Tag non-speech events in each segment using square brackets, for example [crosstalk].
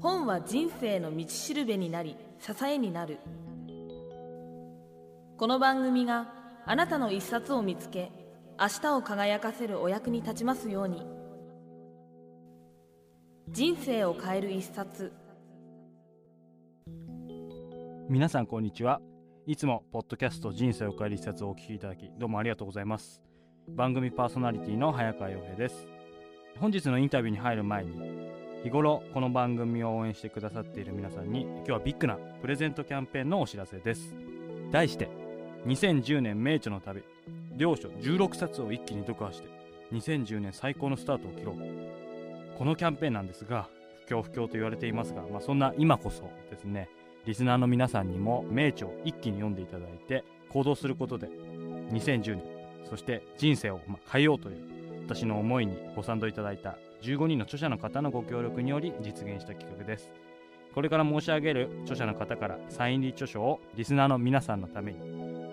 本は人生の道しるべになり支えになる。この番組があなたの一冊を見つけ明日を輝かせるお役に立ちますように。人生を変える一冊。皆さんこんにちは。いつもポッドキャスト人生を変える一冊をお聞きいただきどうもありがとうございます。番組パーソナリティの早川洋平です。本日のインタビューに入る前に日頃この番組を応援してくださっている皆さんに今日はビッグなプレゼントキャンペーンのお知らせです。題して2010年名著の旅。両書16冊を一気に読破して2010年最高のスタートを切ろう。このキャンペーンなんですが不況不況と言われていますが、まあ、そんな今こそですねリスナーの皆さんにも名著を一気に読んでいただいて行動することで2010年そして人生を変えようという私の思いにご賛同いただいた15人の著者の方のご協力により実現した企画です。これから申し上げる著者の方からサイン入り著書をリスナーの皆さんのために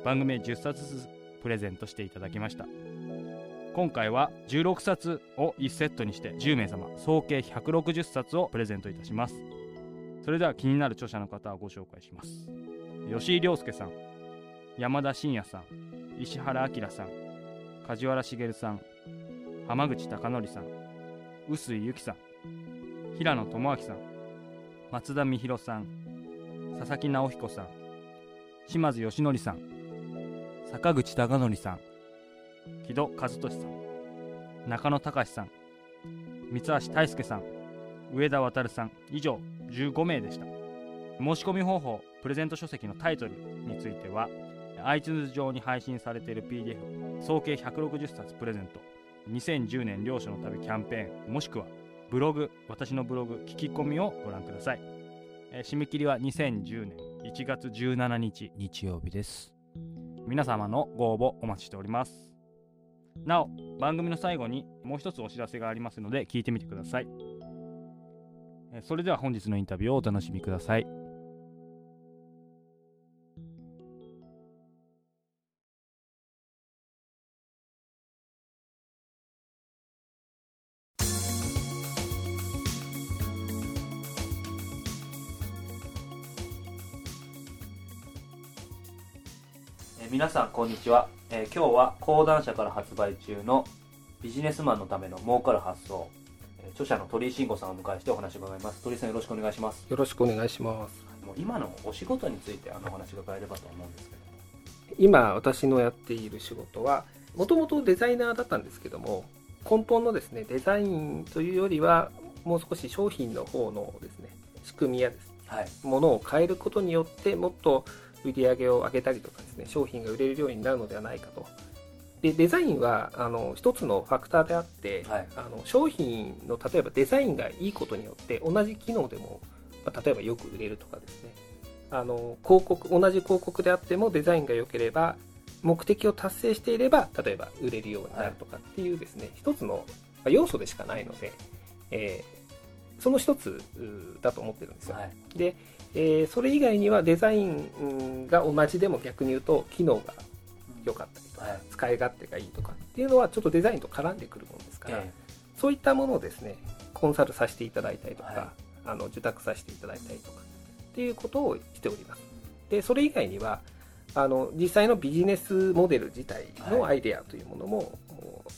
番組へ10冊ずつプレゼントしていただきました。今回は16冊を1セットにして10名様総計160冊をプレゼントいたします。それでは気になる著者の方をご紹介します。吉井亮介さん山田真也さん石原明さん梶原茂さん浜口貴則さん臼井由紀さん平野智明さん松田美弘さん佐々木直彦さん島津義則さん坂口孝則さん木戸和俊さん中野隆さん三橋大輔さん上田渉さん以上15名でした。申し込み方法プレゼント書籍のタイトルについては iTunes 上に配信されている PDF 総計160冊プレゼント。2010年両所の旅キャンペーンもしくはブログ私のブログ聞き込みをご覧ください、えー締め切りは2010年1月17日。日曜日です。皆様のご応募お待ちしております。なお番組の最後にもう一つお知らせがありますので聞いてみてください。えーそれでは本日のインタビューをお楽しみください。皆さんこんにちは、えー今日は講談社から発売中のビジネスマンのための儲かる発想、えー著者の鳥居慎吾さんをお迎えしてお話を伺います。鳥居さんよろしくお願いします。よろしくお願いします。もう今のお仕事についてあのお話が伺えればと思うんですけど今私のやっている仕事はもともとデザイナーだったんですけども根本のですねデザインというよりはもう少し商品の方のですね仕組みやですはい。ものを変えることによってもっと売り上げを上げたりとかですね商品が売れるようになるのではないかと。でデザインはあの一つのファクターであって、はい。あの商品の例えばデザインがいいことによって同じ機能でも、まあ例えばよく売れるとかですね。あの広告同じ広告であってもデザインが良ければ目的を達成していれば例えば売れるようになるとかっていうですね、一つのまあ要素でしかないので、えーその一つだと思ってるんですよ、はい。で、えーそれ以外にはデザインうんが同じでも逆に言うと機能が良かったりとか、はい。使い勝手がいいとかっていうのはちょっとデザインと絡んでくるものですから、えそういったものをですねコンサルさせていただいたりとか、はあの受託させていただいたりとかっていうことをしております。でそれ以外にはあの実際のビジネスモデル自体のアイデアというものも、もう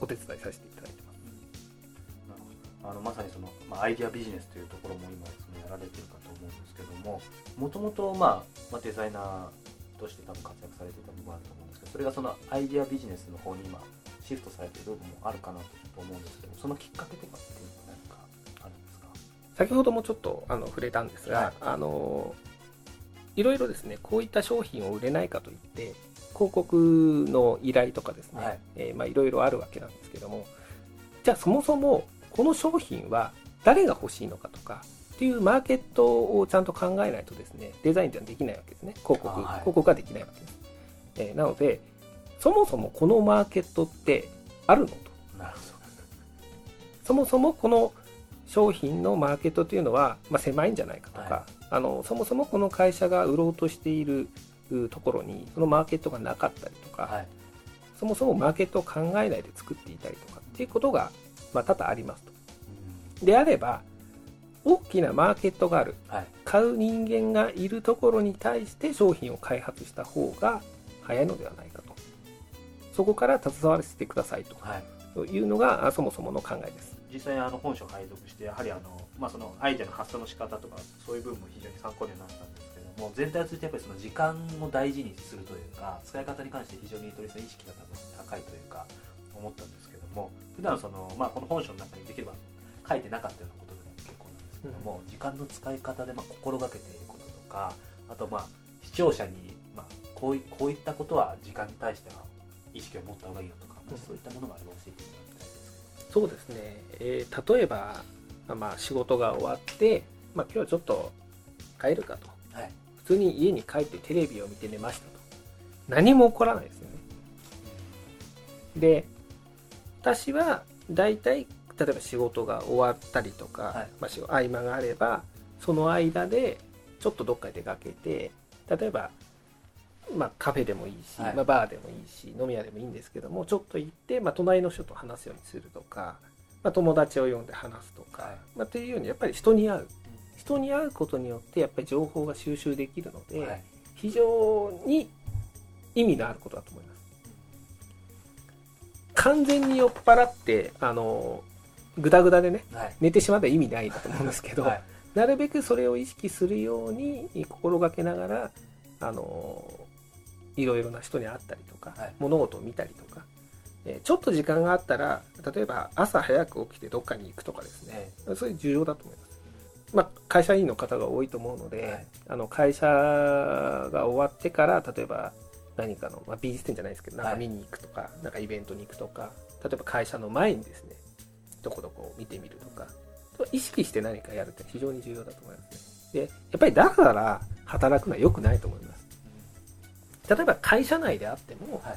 お手伝いさせていただいてます。あのまさにその、まあ、アイデアビジネスというところも今そのやられてるかと思うんですけどももともと、まあまあ、デザイナーとして多分活躍されていた部分あると思うんですけどそれがそのアイデアビジネスの方に今シフトされている部分もあるかなと思うんですけどそのきっかけとかっていうのは何かあるんですか？先ほどもちょっとあの触れたんですが、はい。あのいろいろですねこういった商品を売れないかといって広告の依頼とかですね、はい。えーまあいろいろあるわけなんですけどもじゃあそもそもこの商品は誰が欲しいのかとかっていうマーケットをちゃんと考えないとですねデザインってのはできないわけですね。広告、あはい。広告ができないわけです、えーなのでそもそもこのマーケットってあるのと。なるほそもそもこの商品のマーケットというのは、まあ、狭いんじゃないかとか、はあのそもそもこの会社が売ろうとしているうところにそのマーケットがなかったりとか、はい。そもそもマーケットを考えないで作っていたりとかっていうことが、まあ、多々ありますと。であれば大きなマーケットがある。はい。買う人間がいるところに対して商品を開発した方が早いのではないかと。そこから携わらせてくださいはい。というのがあそもそもの考えです。実際あの本書を拝読してやはりあの、まあ、そのアイデアの発想の仕方とかそういう部分も非常に参考になったんですけども全体を通じてやっぱりその時間を大事にするというか使い方に関して非常に鳥さん意識が高いというか思ったんですけども普段その、まあ、この本書の中にできれば書いてなかったようなことですけども、時間の使い方でまあ心がけていることとかあとまあ視聴者に、まあ、こういこういったことは時間に対しては意識を持った方がいいよとか、まあそういったものがあれば教えていただきたいです。そうですね、えー例えば、まあ、仕事が終わって、まあ、今日はちょっと帰るかと。けどはい。普通に家に帰ってテレビを見て寝ましたと。何も起こらないですよね。で私は大体例えば仕事が終わったりとか、はい。まあ、合間があればその間でちょっとどっかへ出かけて例えば、まあ、カフェでもいいし、はい。まあ、バーでもいいし飲み屋でもいいんですけどもちょっと行って、まあ、隣の人と話すようにするとか、まあ、友達を呼んで話すとか、はい。まあ、というようにやっぱり人に会う。人に会うことによってやっぱり情報が収集できるので、はい。非常に意味のあることだと思います。完全に酔っ払ってあのグダグダでねはい。寝てしまったら意味ないと思うんですけど、はい。なるべくそれを意識するように心がけながらあのいろいろな人に会ったりとか、はい。物事を見たりとか、えーちょっと時間があったら例えば朝早く起きてどっかに行くとかですね、それ重要だと思います。まあ、会社員の方が多いと思うので、はい。あの会社が終わってから例えば何かの、まあ、美術展じゃないですけどなんかはい。見に行くとか、なんかイベントに行くとか例えば会社の前にですねどこどこを見てみるとか意識して何かやるって非常に重要だと思いますね。でやっぱりだから働くのは良くないと思います。例えば会社内であってもはい。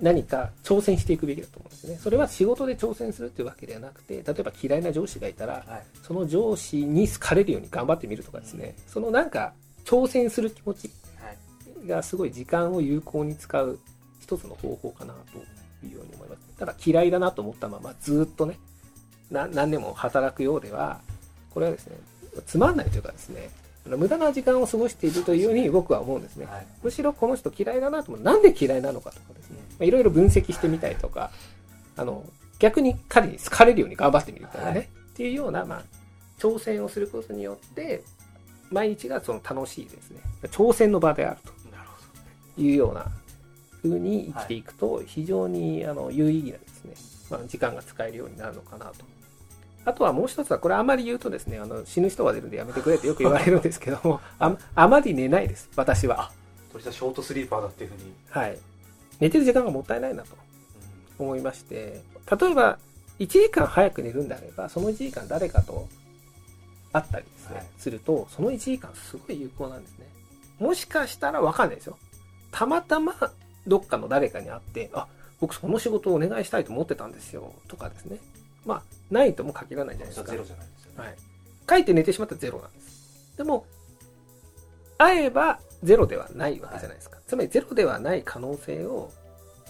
何か挑戦していくべきだと思うんですね。それは仕事で挑戦するっていうわけではなくて例えば嫌いな上司がいたらはい。その上司に好かれるように頑張ってみるとかですね、そのなんか挑戦する気持ちはい。がすごい時間を有効に使う一つの方法かなというように思います。ただ嫌いだなと思ったままずっとね、な何年も働くようでは、これはですね、つまんないというかですね、無駄な時間を過ごしているというように僕は思うんですね。はい。むしろこの人嫌いだなと思う。なんで嫌いなのかとかですね、まあいろいろ分析してみたりとか、あの、逆に彼に好かれるように頑張ってみるとかね、はい。っていうような、まあ、挑戦をすることによって、毎日がその楽しいですね、挑戦の場であるというような風に生きていくと、非常にあの有意義なですね、まあ、時間が使えるようになるのかなと。あとはもう一つは、これあまり言うとですね、あの死ぬ人が出るんでやめてくれってよく言われるんですけども、[laughs] ああまり寝ないです、私は。ど鳥さんショートスリーパーだっていうふうに、はい。寝てる時間がもったいないなと思いまして、例えば、1時間早く寝るんであれば、その1時間誰かと会ったりですね、はいすると、その1時間すごい有効なんですね。もしかしたらわかんないですよ。たまたまどっかの誰かに会って、あ、僕その仕事をお願いしたいと思ってたんですよ、とかですね。まあ、ないとも限らないじゃないですか。ゼロじゃないですよね、はい。書いて寝てしまったらゼロなんです。でも、会えばゼロではないわけじゃないですか。つまりゼロではない可能性を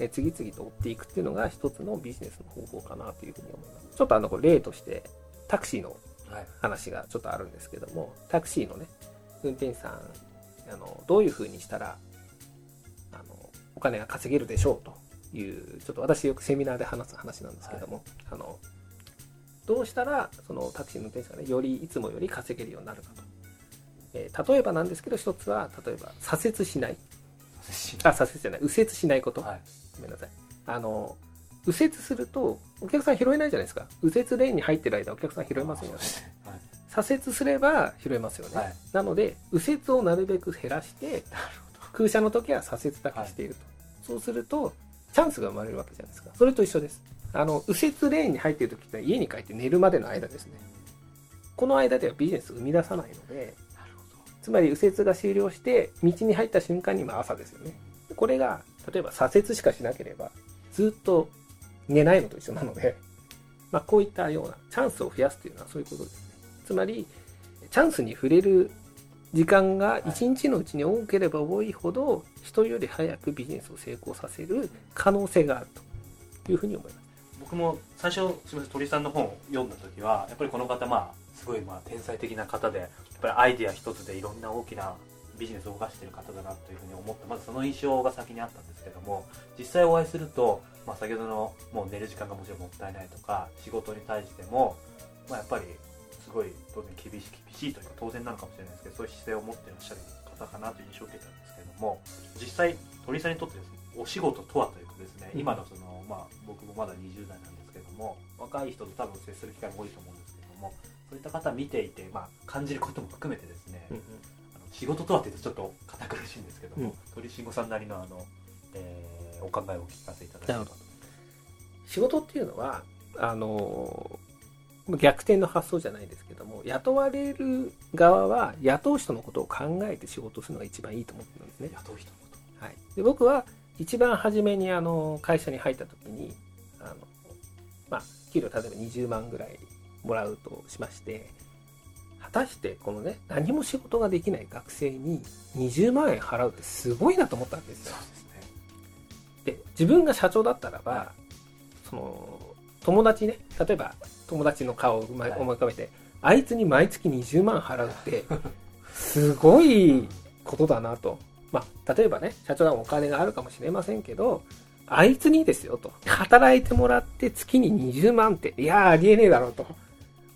え次々と追っていくっていうのが一つのビジネスの方法かなというふうに思います。ちょっとあの、例として、タクシーのはい話がちょっとあるんですけども、タクシーのね、運転手さん、あの、どういうふうにしたら、お金が稼げるでしょうという、ちょっと私よくセミナーで話す話なんですけども、あの、どうしたら、そのタクシーの運転手がね、よりいつもより稼げるようになるかと。えー例えばなんですけど、一つは、例えば、左折しない。あ、左折じゃない、右折しないこと。はいごめんなさい。あの、右折すると、お客さん拾えないじゃないですか。右折レーンに入ってる間、お客さん拾えませんよね。はい左折すれば拾えますよね。はいなので、右折をなるべく減らして、空車の時は左折だけしていると。そうすると、チャンスが生まれるわけじゃないですか。それと一緒です。あの、右折レーンに入っている時って家に帰って寝るまでの間ですね。この間ではビジネスを生み出さないので、つまり右折が終了して、道に入った瞬間にまあ朝ですよね。これが、例えば左折しかしなければ、ずっと寝ないのと一緒なので、まあこういったようなチャンスを増やすというのはそういうことですね。つまり、チャンスに触れる時間が一日のうちに多ければ多いほど、人より早くビジネスを成功させる可能性があるというふうに思います。僕も最初すみません鳥さんの本を読んだ時はやっぱりこの方まあすごいまあ天才的な方でやっぱりアイデア一つでいろんな大きなビジネスを動かしてる方だなというふうに思ってまずその印象が先にあったんですけども実際お会いすると、まあ、先ほどのもう寝る時間がもちろんもったいないとか仕事に対しても、まあ、やっぱりごい当然厳し厳しいというか当然なのかもしれないですけどそういう姿勢を持っていらっしゃる方かなという印象を受けたんですけども実際鳥さんにとってですねお仕事とはというかですね今のその、まあ、僕もまだ20代なんですけども若い人と多分接する機会も多いと思うんですけどもそういった方見ていて、まあ、感じることも含めてですね、うんうん。あの仕事とはって言うとちょっと堅苦しいんですけども、うん。鳥慎吾さんなりのあの、えーお考えをお聞かせいただければと。仕事っていうのはあの逆転の発想じゃないですけども雇われる側は雇う人のことを考えて仕事するのが一番いいと思ってるんですね。雇う人のことはい、で僕は一番初めにあの会社に入った時にあの、まあ、給料例えば20万ぐらいもらうとしまして果たしてこのね何も仕事ができない学生に20万円払うってすごいなと思ったんですよ。そうですねで自分が社長だったらばその友達ね例えば友達の顔を思い浮かべて、あいつに毎月20万払うってすごいことだなと。まあ、例えばね、社長はお金があるかもしれませんけど、あいつにですよと。働いてもらって月に20万って、いやーありえねえだろうと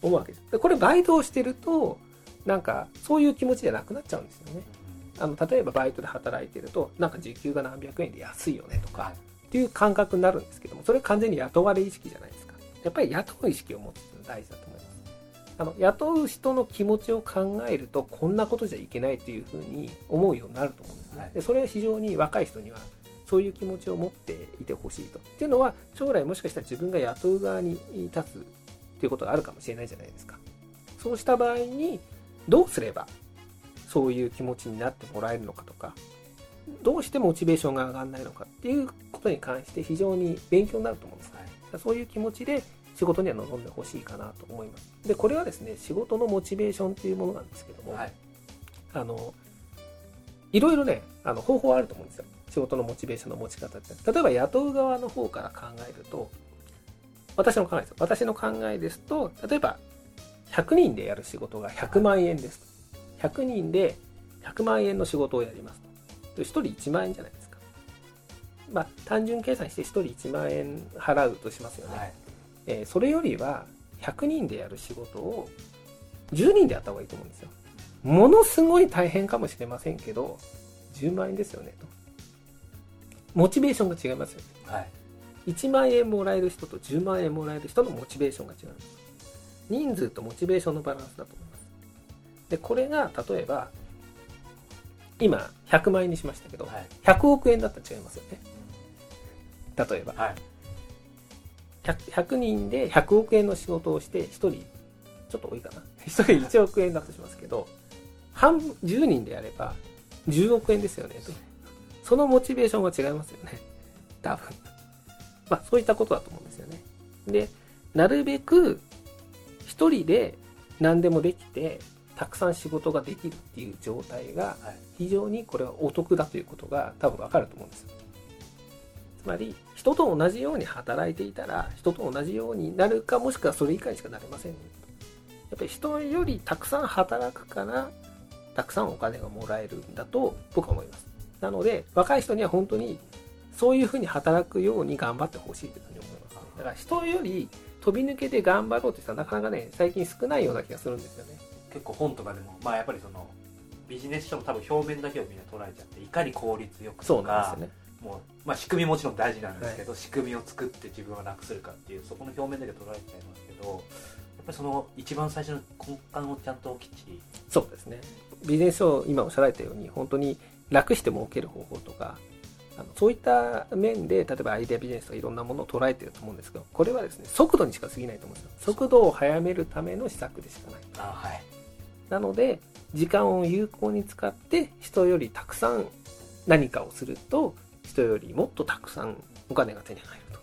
思うわけです。でこれバイトをしてると、なんかそういう気持ちじゃなくなっちゃうんですよね。あの、例えばバイトで働いてると、なんか時給が何百円で安いよねとか、っていう感覚になるんですけども、それ完全に雇われ意識じゃないですか。やっぱり雇う意識を持つのが大事だと思います。あの、雇う人の気持ちを考えると、こんなことじゃいけないっていうふうに思うようになると思うんですね。はいで、それは非常に若い人には、そういう気持ちを持っていてほしいと。っていうのは、将来もしかしたら自分が雇う側に立つっていうことがあるかもしれないじゃないですか。そうした場合に、どうすれば、そういう気持ちになってもらえるのかとか、どうしてモチベーションが上がらないのかっていうことに関して非常に勉強になると思うんです。はいそういう気持ちで仕事には臨んでほしいかなと思います。で、これはですね、仕事のモチベーションっていうものなんですけども、はいあの、いろいろね、あの方法あると思うんですよ。仕事のモチベーションの持ち方って。例えば雇う側の方から考えると、私の考えですよ。私の考えですと、例えば100人でやる仕事が100万円ですと。100人で100万円の仕事をやりますと。1人1万円じゃない。まあ、単純計算して1人1万円払うとしますよね。はいえーそれよりは100人でやる仕事を10人でやった方がいいと思うんですよ。ものすごい大変かもしれませんけど、10万円ですよねと。モチベーションが違いますよね。はい1万円もらえる人と10万円もらえる人のモチベーションが違う。人数とモチベーションのバランスだと思います。で、これが例えば、今100万円にしましたけど、はい100億円だったら違いますよね。例えば。はい。100, 100人で100億円の仕事をして1人ちょっと多いかな。[laughs] 1人1億円だとしますけど半分10人でやれば10億円ですよねと。そのモチベーションは違いますよね。多分。まあそういったことだと思うんですよね。でなるべく1人で何でもできてたくさん仕事ができるっていう状態がはい。非常にこれはお得だということが多分わかると思うんですよ。つまり人と同じように働いていたら人と同じようになるかもしくはそれ以下にしかなれません。ねやっぱり人よりたくさん働くからたくさんお金がもらえるんだと僕は思います。なので若い人には本当にそういうふうに働くように頑張ってほしいというふうに思います。ねだから人より飛び抜けて頑張ろうって人はなかなかね最近少ないような気がするんですよね。結構本とかでもまあやっぱりそのビジネス書も多分表面だけをみんな捉えちゃっていかに効率よくそうとかなんですよねもう、まあ、仕組みもちろん大事なんですけど、仕組みを作って自分を楽するかっていうそこの表面だけ捉えちゃいますけどやっぱりその一番最初の根幹をちゃんときっちりそうですね。ビジネス書、今おっしゃられたように、本当に楽して儲ける方法とか、あのそういった面で、例えばアイデアビジネスとかいろんなものを捉えてると思うんですけど、これはですね、速度にしか過ぎないと思うんですよ。速度を速めるための施策でしかない。あはいなので、時間を有効に使って、人よりたくさん何かをすると、人よりもっとたくさんお金が手に入る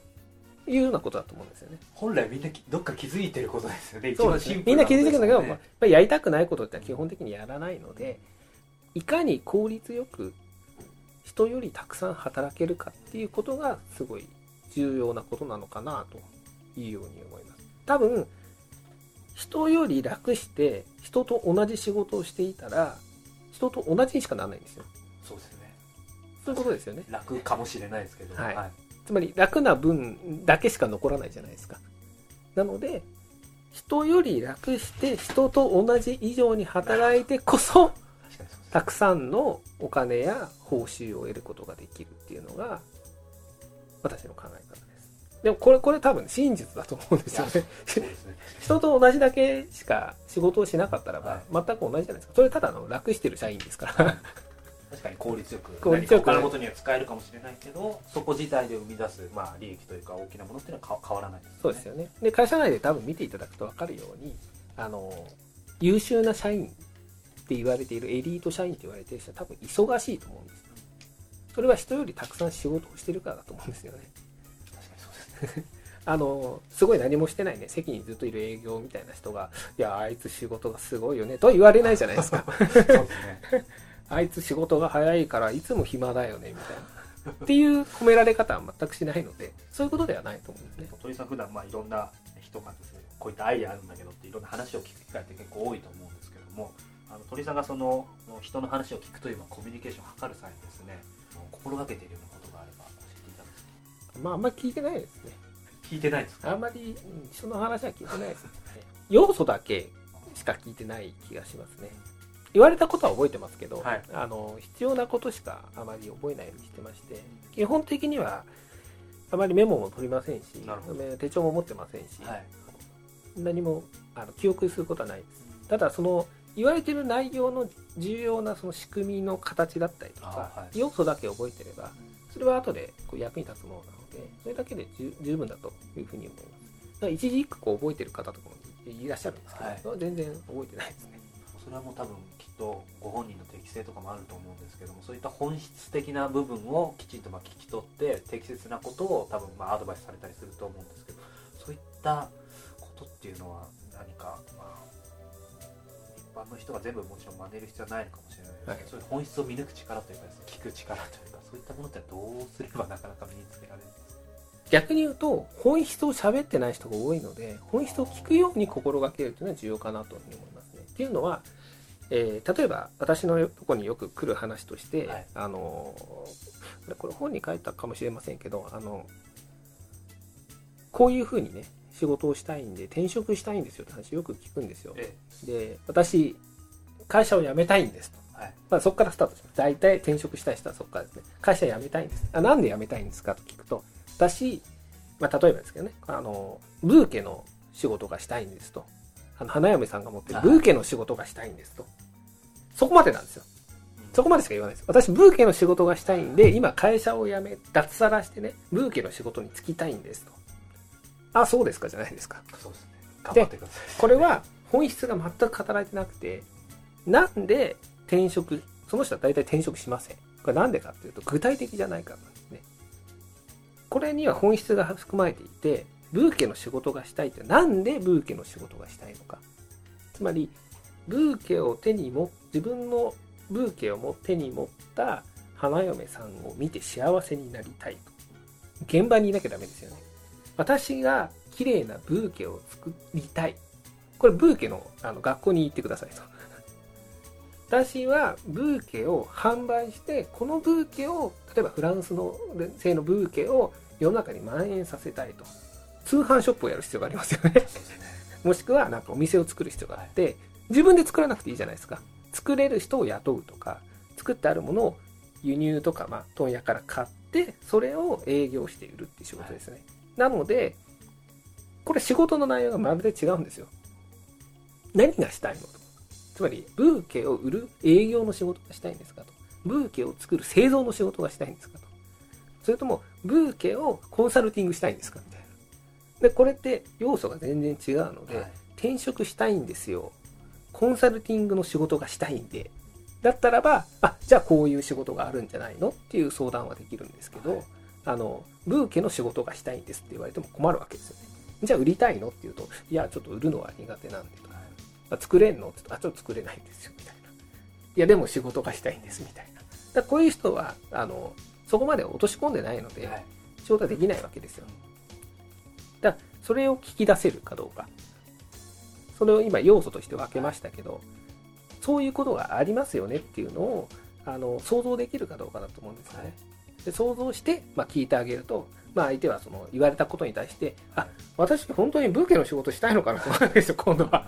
というようなことだと思うんですよね。本来みんなきどっか気づいてることですよね。一そうです。ね。みんな気づいてるんだけど、まあやりたくないことって基本的にやらないので、いかに効率よく人よりたくさん働けるかっていうことがすごい重要なことなのかなというように思います。多分人より楽して人と同じ仕事をしていたら人と同じにしかならないんですよそういうことですよね。楽かもしれないですけど。はい。つまり楽な分だけしか残らないじゃないですか。なので人より楽して人と同じ以上に働いてこそたくさんのお金や報酬を得ることができるっていうのが私の考え方です。でもこれこれ多分真実だと思うんですよね。ね。人と同じだけしか仕事をしなかったらば、はい。全く同じじゃないですか。それただの楽してる社員ですから効率よく効率よく。何か他のことには使えるかもしれないけどそこ自体で生み出す、まあ、利益というか大きなものっていうのは変変わらないです、ね、そうですよね。で会社内で多分見ていただくと分かるようにあの優秀な社員って言われているエリート社員って言われている人は多分忙しいと思うんですよ。それは人よりたくさん仕事をしてるからだと思うんですよね。確かにそうですね。[laughs] あのすごい何もしてないね。席にずっといる営業みたいな人が「いやあいつ仕事がすごいよね」とは言われないじゃないですか。[laughs] そうですねあいつ仕事が早いからいつも暇だよねみたいな。っていう褒められ方は全くしないのでそういうことではないと思うんですね。鳥さん普段まあいろんな人がですねこういったアイデアあるんだけどっていろんな話を聞く機会って結構多いと思うんですけどもあの鳥さんがその人の話を聞くというまあコミュニケーションを図る際にですね心がけているようなことがあれば教えていただけますか？まああんまり聞いてないですね。聞いてないですか？あんまりうん人の話は聞いてないですね。要素だけしか聞いてない気がしますね言われたことは覚えてますけど、はい。あの必要なことしかあまり覚えないようにしてまして基本的にはあまりメモも取りませんし手帳も持ってませんし、はい。何もあの記憶することはないです。ただその言われてる内容の重要なその仕組みの形だったりとか、あはい。要素だけ覚えてればそれは後でこう役に立つものなのでそれだけで十十分だというふうに思います。だから一字一句覚えてる方とかもいらっしゃるんですけど、全然覚えてないですね。それはもう多分とご本人の適性とかもあると思うんですけどもそういった本質的な部分をきちんとまあ聞き取って適切なことを多分まあアドバイスされたりすると思うんですけどそういったことっていうのは何かまあ一般の人が全部もちろん真似る必要はないのかもしれないですけど、はい。そういう本質を見抜く力というかね聞く力というかそういったものってどうすればなかなか身につけられるんですか？逆に言うと本質を喋ってない人が多いので本質を聞くように心がけるというのは重要かなというふうに思いますね。っていうのは、えー例えば私のところによく来る話として、はい。あのこれ本に書いたかもしれませんけどあのこういうふうにね仕事をしたいんで転職したいんですよって話よく聞くんですよ。えで私会社を辞めたいんですと、えはい。まあ、そこからスタートします大体転職したい人はそこからですね。会社辞めたいんです。あなんで辞めたいんですかと聞くと私、まあ、例えばですけどねあのブーケの仕事がしたいんですとあの花嫁さんが持ってるブーケの仕事がしたいんですと。そこまでなんですよ。そこまでしか言わないです。私ブーケの仕事がしたいんで今会社を辞め脱サラしてねブーケの仕事に就きたいんですと。あそうですかじゃないですか。そうですね。頑張ってください。これは本質が全く語られてなくてなんで転職その人は大体転職しません。これなんでかっていうと具体的じゃないからなんですね。これには本質が含まれていてブーケの仕事がしたいってなんでブーケの仕事がしたいのか。つまりブーケを手に持自分のブーケをも手に持った花嫁さんを見て幸せになりたいと。現場にいなきゃダメですよね。私が綺麗なブーケを作りたい。これブーケのあの学校に行ってくださいと。[laughs] 私はブーケを販売してこのブーケを例えばフランスの製のブーケを世の中に蔓延させたいと。通販ショップをやる必要がありますよね。もしくはなんかお店を作る必要があって自分で作らなくていいじゃないですか。作れる人を雇うとか作ってあるものを輸入とか、まあ、問屋から買ってそれを営業して売るっていう仕事ですね、なのでこれ仕事の内容がまるで違うんですよ。何がしたいのと。つまりブーケを売る営業の仕事がしたいんですかと。ブーケを作る製造の仕事がしたいんですかと。それともブーケをコンサルティングしたいんですかみでこれって要素が全然違うので、はい。転職したいんですよ。コンサルティングの仕事がしたいんで。だったらばあじゃあこういう仕事があるんじゃないの？っていう相談はできるんですけど、はい。あのブーケの仕事がしたいんですって言われても困るわけですよね。じゃあ売りたいの？って言うといやちょっと売るのは苦手なんでとか。あ作れんの？って言うとあちょっと作れないんですよみたいな。いやでも仕事がしたいんですみたいな。だこういう人はあのそこまで落とし込んでないので、はい。仕事はできないわけですよだからそれを聞き出せるかどうか。それを今要素として分けましたけど、そういうことがありますよねっていうのをあの想像できるかどうかだと思うんですよね。で想像して、まあ、聞いてあげると、まあ、相手はその言われたことに対してあ私本当にブーケの仕事したいのかなと思うんですよ [laughs] 今度は。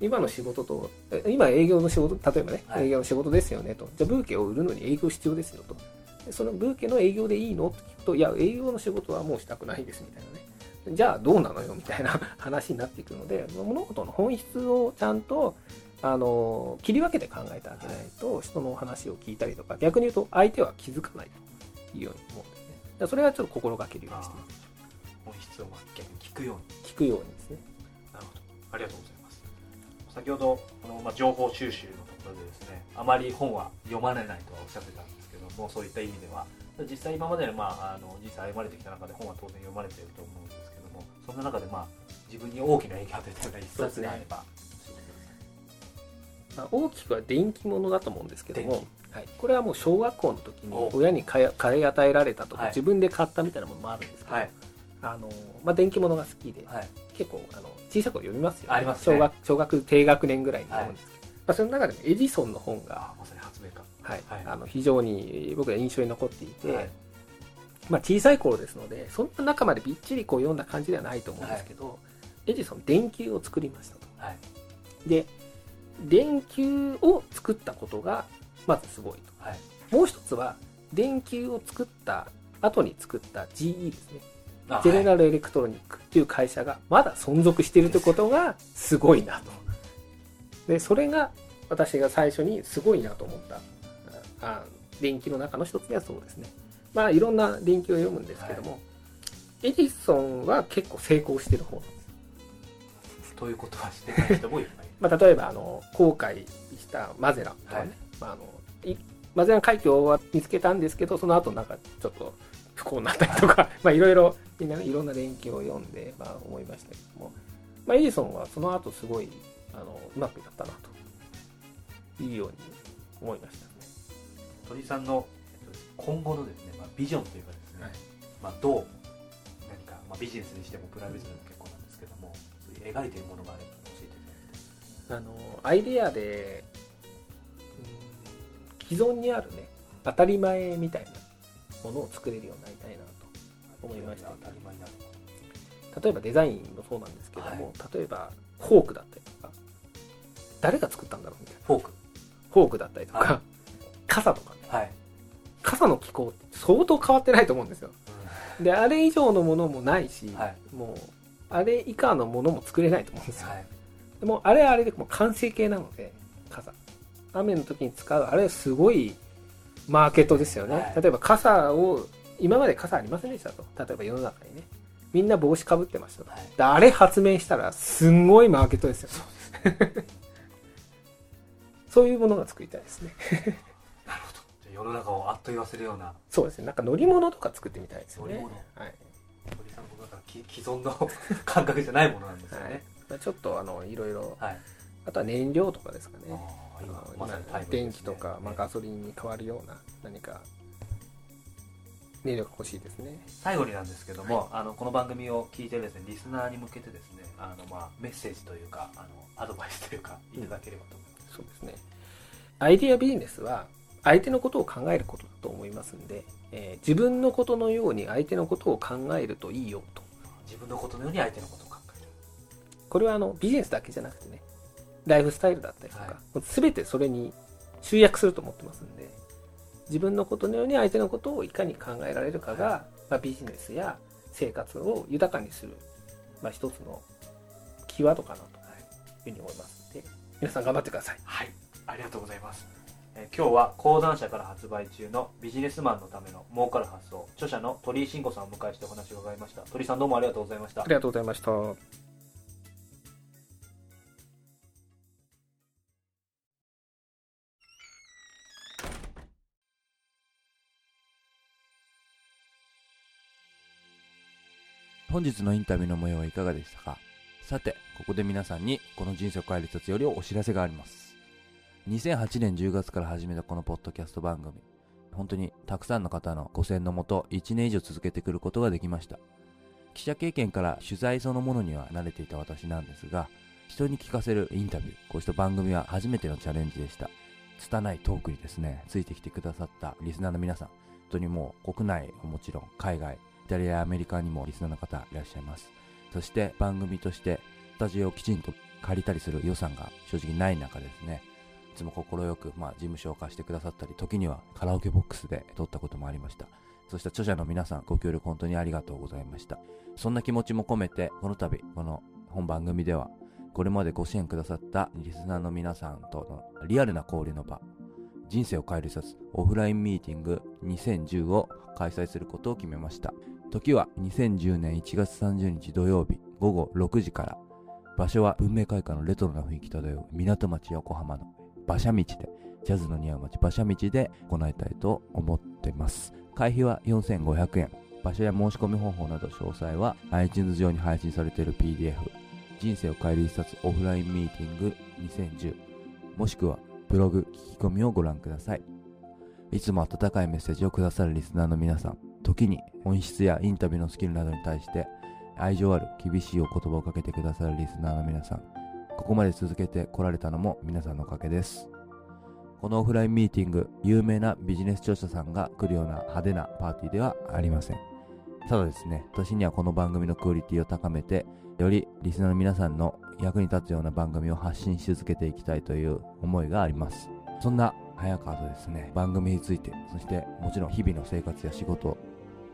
今の仕事と今営業の仕事例えばね、はい。営業の仕事ですよねと。じゃあブーケを売るのに営業必要ですよと。でそのブーケの営業でいいの？って聞くといや営業の仕事はもうしたくないですみたいなねじゃあどうなのよみたいな [laughs] 話になっていくので物事の本質をちゃんとあの切り分けて考えてあげないと人の話を聞いたりとか逆に言うと相手は気づかないというように思うんですね。だそれはちょっと心がけるようにしてます。本質を逆に聞くように。聞くようにですね。なるほど。ありがとうございます。先ほどこの、まあ、情報収集のところでですねあまり本は読まれないとはおっしゃってたんですけどもそういった意味では実際今までの,、まあ、あの人生歩まれてきた中で本は当然読まれていると思うんですそんな中で、まあ、自分に大きな影響を与えたような一冊であれば、まあ、大きくは電気物だと思うんですけど電も、はい、これはもう小学校の時にお。親に買い与えられたとか、はい。自分で買ったみたいなものもあるんですけど、はい。あのまあ、電気物が好きで、はい。結構あの小さい頃読みますよ、ありますね。小学小学低学年ぐらいに読むんです。けど、まあ、その中でもエジソンの本が、あまさに発明家。はい。はい。あの非常に僕は印象に残っていて、はいまあ、小さい頃ですのでそんな中までびっちりこう読んだ感じではないと思うんですけど、エジソン電球を作りましたと。はい。で電球を作ったことがまずすごいと。はい。もう一つは電球を作った後に作った GE ですね。あジェネラルエレクトロニックっていう会社がまだ存続しているということがすごいなと。でそれが私が最初にすごいなと思った。あ電気の中の一つにはそうですねまあいろんな電気を読むんですけども、エジソンは結構成功してる方。なんですということはしてない人もいっぱい [laughs] まあ、例えばあの後悔したマゼランとかね、はい。まあ、あのいマゼラン海峡は見つけたんですけどその後なんかちょっと不幸になったりとか [laughs] まあいろいろみんなねいろんな電気を読んで、まあ、思いましたけども、まあ、エジソンはその後すごいあのうまくいったなと。いうように思いましたね。鳥居さんのえっと今後のですね、まあ、ビジョンというかですね、はい。まあ、どう何か、まあ、ビジネスにしてもプライベートでも結構なんですけどもそういう描いているものがあれば教えていただきたいあのアイデアで、うん既存にあるね当たり前みたいなものを作れるようになりたいなと思いました当たり前になる例えばデザインもそうなんですけども、例えばフォークだったりとか誰が作ったんだろうみたいな。フォーク。フォークだったりとか、はい。傘とかね。はい、傘の機構って相当変わってないと思うんですよ。であれ以上のものもないし、はい。もうあれ以下のものも作れないと思うんですよ、はい。でもあれはあれでもう完成形なので傘。雨の時に使うあれすごいマーケットですよね、はい。例えば傘を今まで傘ありませんでしたと。例えば世の中にね。みんな帽子かぶってましたと、はい。であれ発明したらすんごいマーケットですよ。そう [laughs] いうものが作りたいですね世の中をあっと言わせるような。そうですね。なんか乗り物とか作ってみたいですよね。乗り物。はい。鳥居さんのだからき [laughs] 既存の感覚じゃないものなんですよはい。ねまあちょっとあのいろいろ。はい、あとは燃料とかですかね。ああ今まさにタイム電気とか、まあ、ガソリンに変わるような何か燃料が欲しいですね。最後になんですけども、あのこの番組を聞いてるですねリスナーに向けてですねあの、まあ、メッセージというかあのアドバイスというかいただければと思います、そうですね。アイデアビジネスは相手のことを考えることだと思いますんで、えー自分のことのように相手のことを考えるといいよと。自分のことのように相手のことを考える。これはあのビジネスだけじゃなくてねライフスタイルだったりとか、はい。もう全てそれに集約すると思ってますんで自分のことのように相手のことをいかに考えられるかが、はまあ、ビジネスや生活を豊かにする、まあ、一つのキーワードかなというふうに思いますので皆さん頑張ってください。はい。ありがとうございます、え今日は講談社から発売中のビジネスマンのための儲かる発想著者の鳥居慎吾さんをお迎えしてお話を伺いました。鳥居さんどうもありがとうございました。ありがとうございました。本日のインタビューの模様はいかがでしたか？さて、ここで皆さんにこの人生を変える一つよりお知らせがあります。2008年10月から始めたこのポッドキャスト番組。本当にたくさんの方のご支援のもと1年以上続けてくることができました。記者経験から取材そのものには慣れていた私なんですが人に聞かせるインタビューこうした番組は初めてのチャレンジでした拙いトークにですねついてきてくださったリスナーの皆さん本当にもう国内ももちろん海外イタリアやアメリカにもリスナーの方いらっしゃいますそして番組としてスタジオをきちんと借りたりする予算が正直ない中ですねいつも快く、まあ、事務所を貸してくださったり時にはカラオケボックスで撮ったこともありました。そして著者の皆さんご協力本当にありがとうございました。そんな気持ちも込めてこの度この本番組ではこれまでご支援くださったリスナーの皆さんとのリアルな交流の場人生を変える一冊オフラインミーティング2010を開催することを決めました。時は2010年1月30日土曜日午後6時から場所は文明開化のレトロな雰囲気漂う港町横浜の馬車道でジャズの似合う街馬車道で行いたいと思ってます。会費は4500円。場所や申し込み方法など詳細は iTunes 上に配信されている PDF 人生を変える一冊オフラインミーティング2010もしくはブログ聞き込みをご覧ください。いつも温かいメッセージをくださるリスナーの皆さん。時に本質やインタビューのスキルなどに対して愛情ある厳しいお言葉をかけてくださるリスナーの皆さん。ここまで続けてこられたのも皆さんのおかげです。このオフラインミーティング有名なビジネス著者さんが来るような派手なパーティーではありません。ただですね私にはこの番組のクオリティを高めてよりリスナーの皆さんの役に立つような番組を発信し続けていきたいという思いがあります。そんな早川とですね番組についてそしてもちろん日々の生活や仕事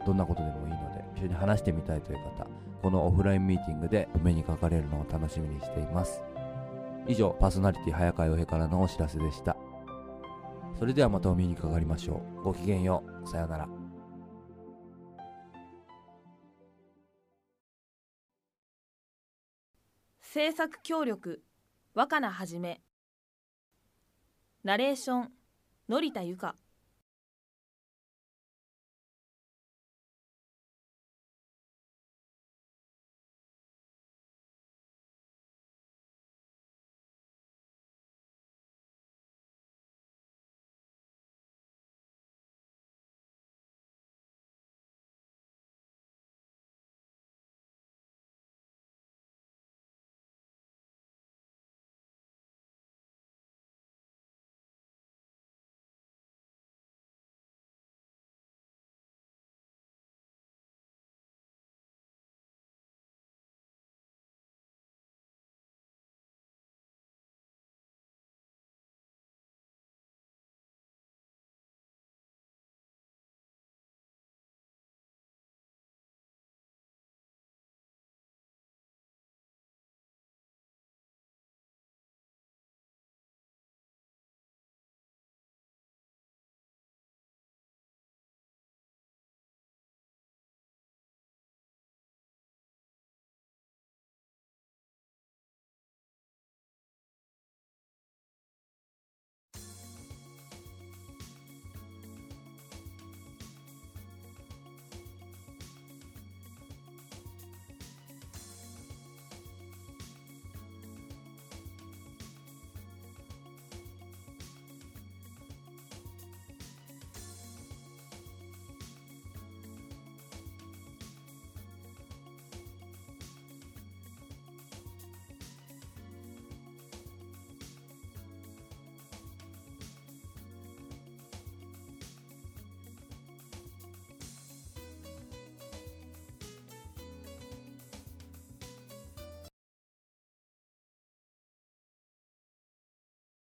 どんなことでもいいので一緒に話してみたいという方このオフラインミーティングでお目にかかれるのを楽しみにしています。以上パーソナリティ早川洋平からのお知らせでした。それではまたお目にかかりましょう。ごきげんよう。さようなら。制作協力若菜はじめ。ナレーション成田由香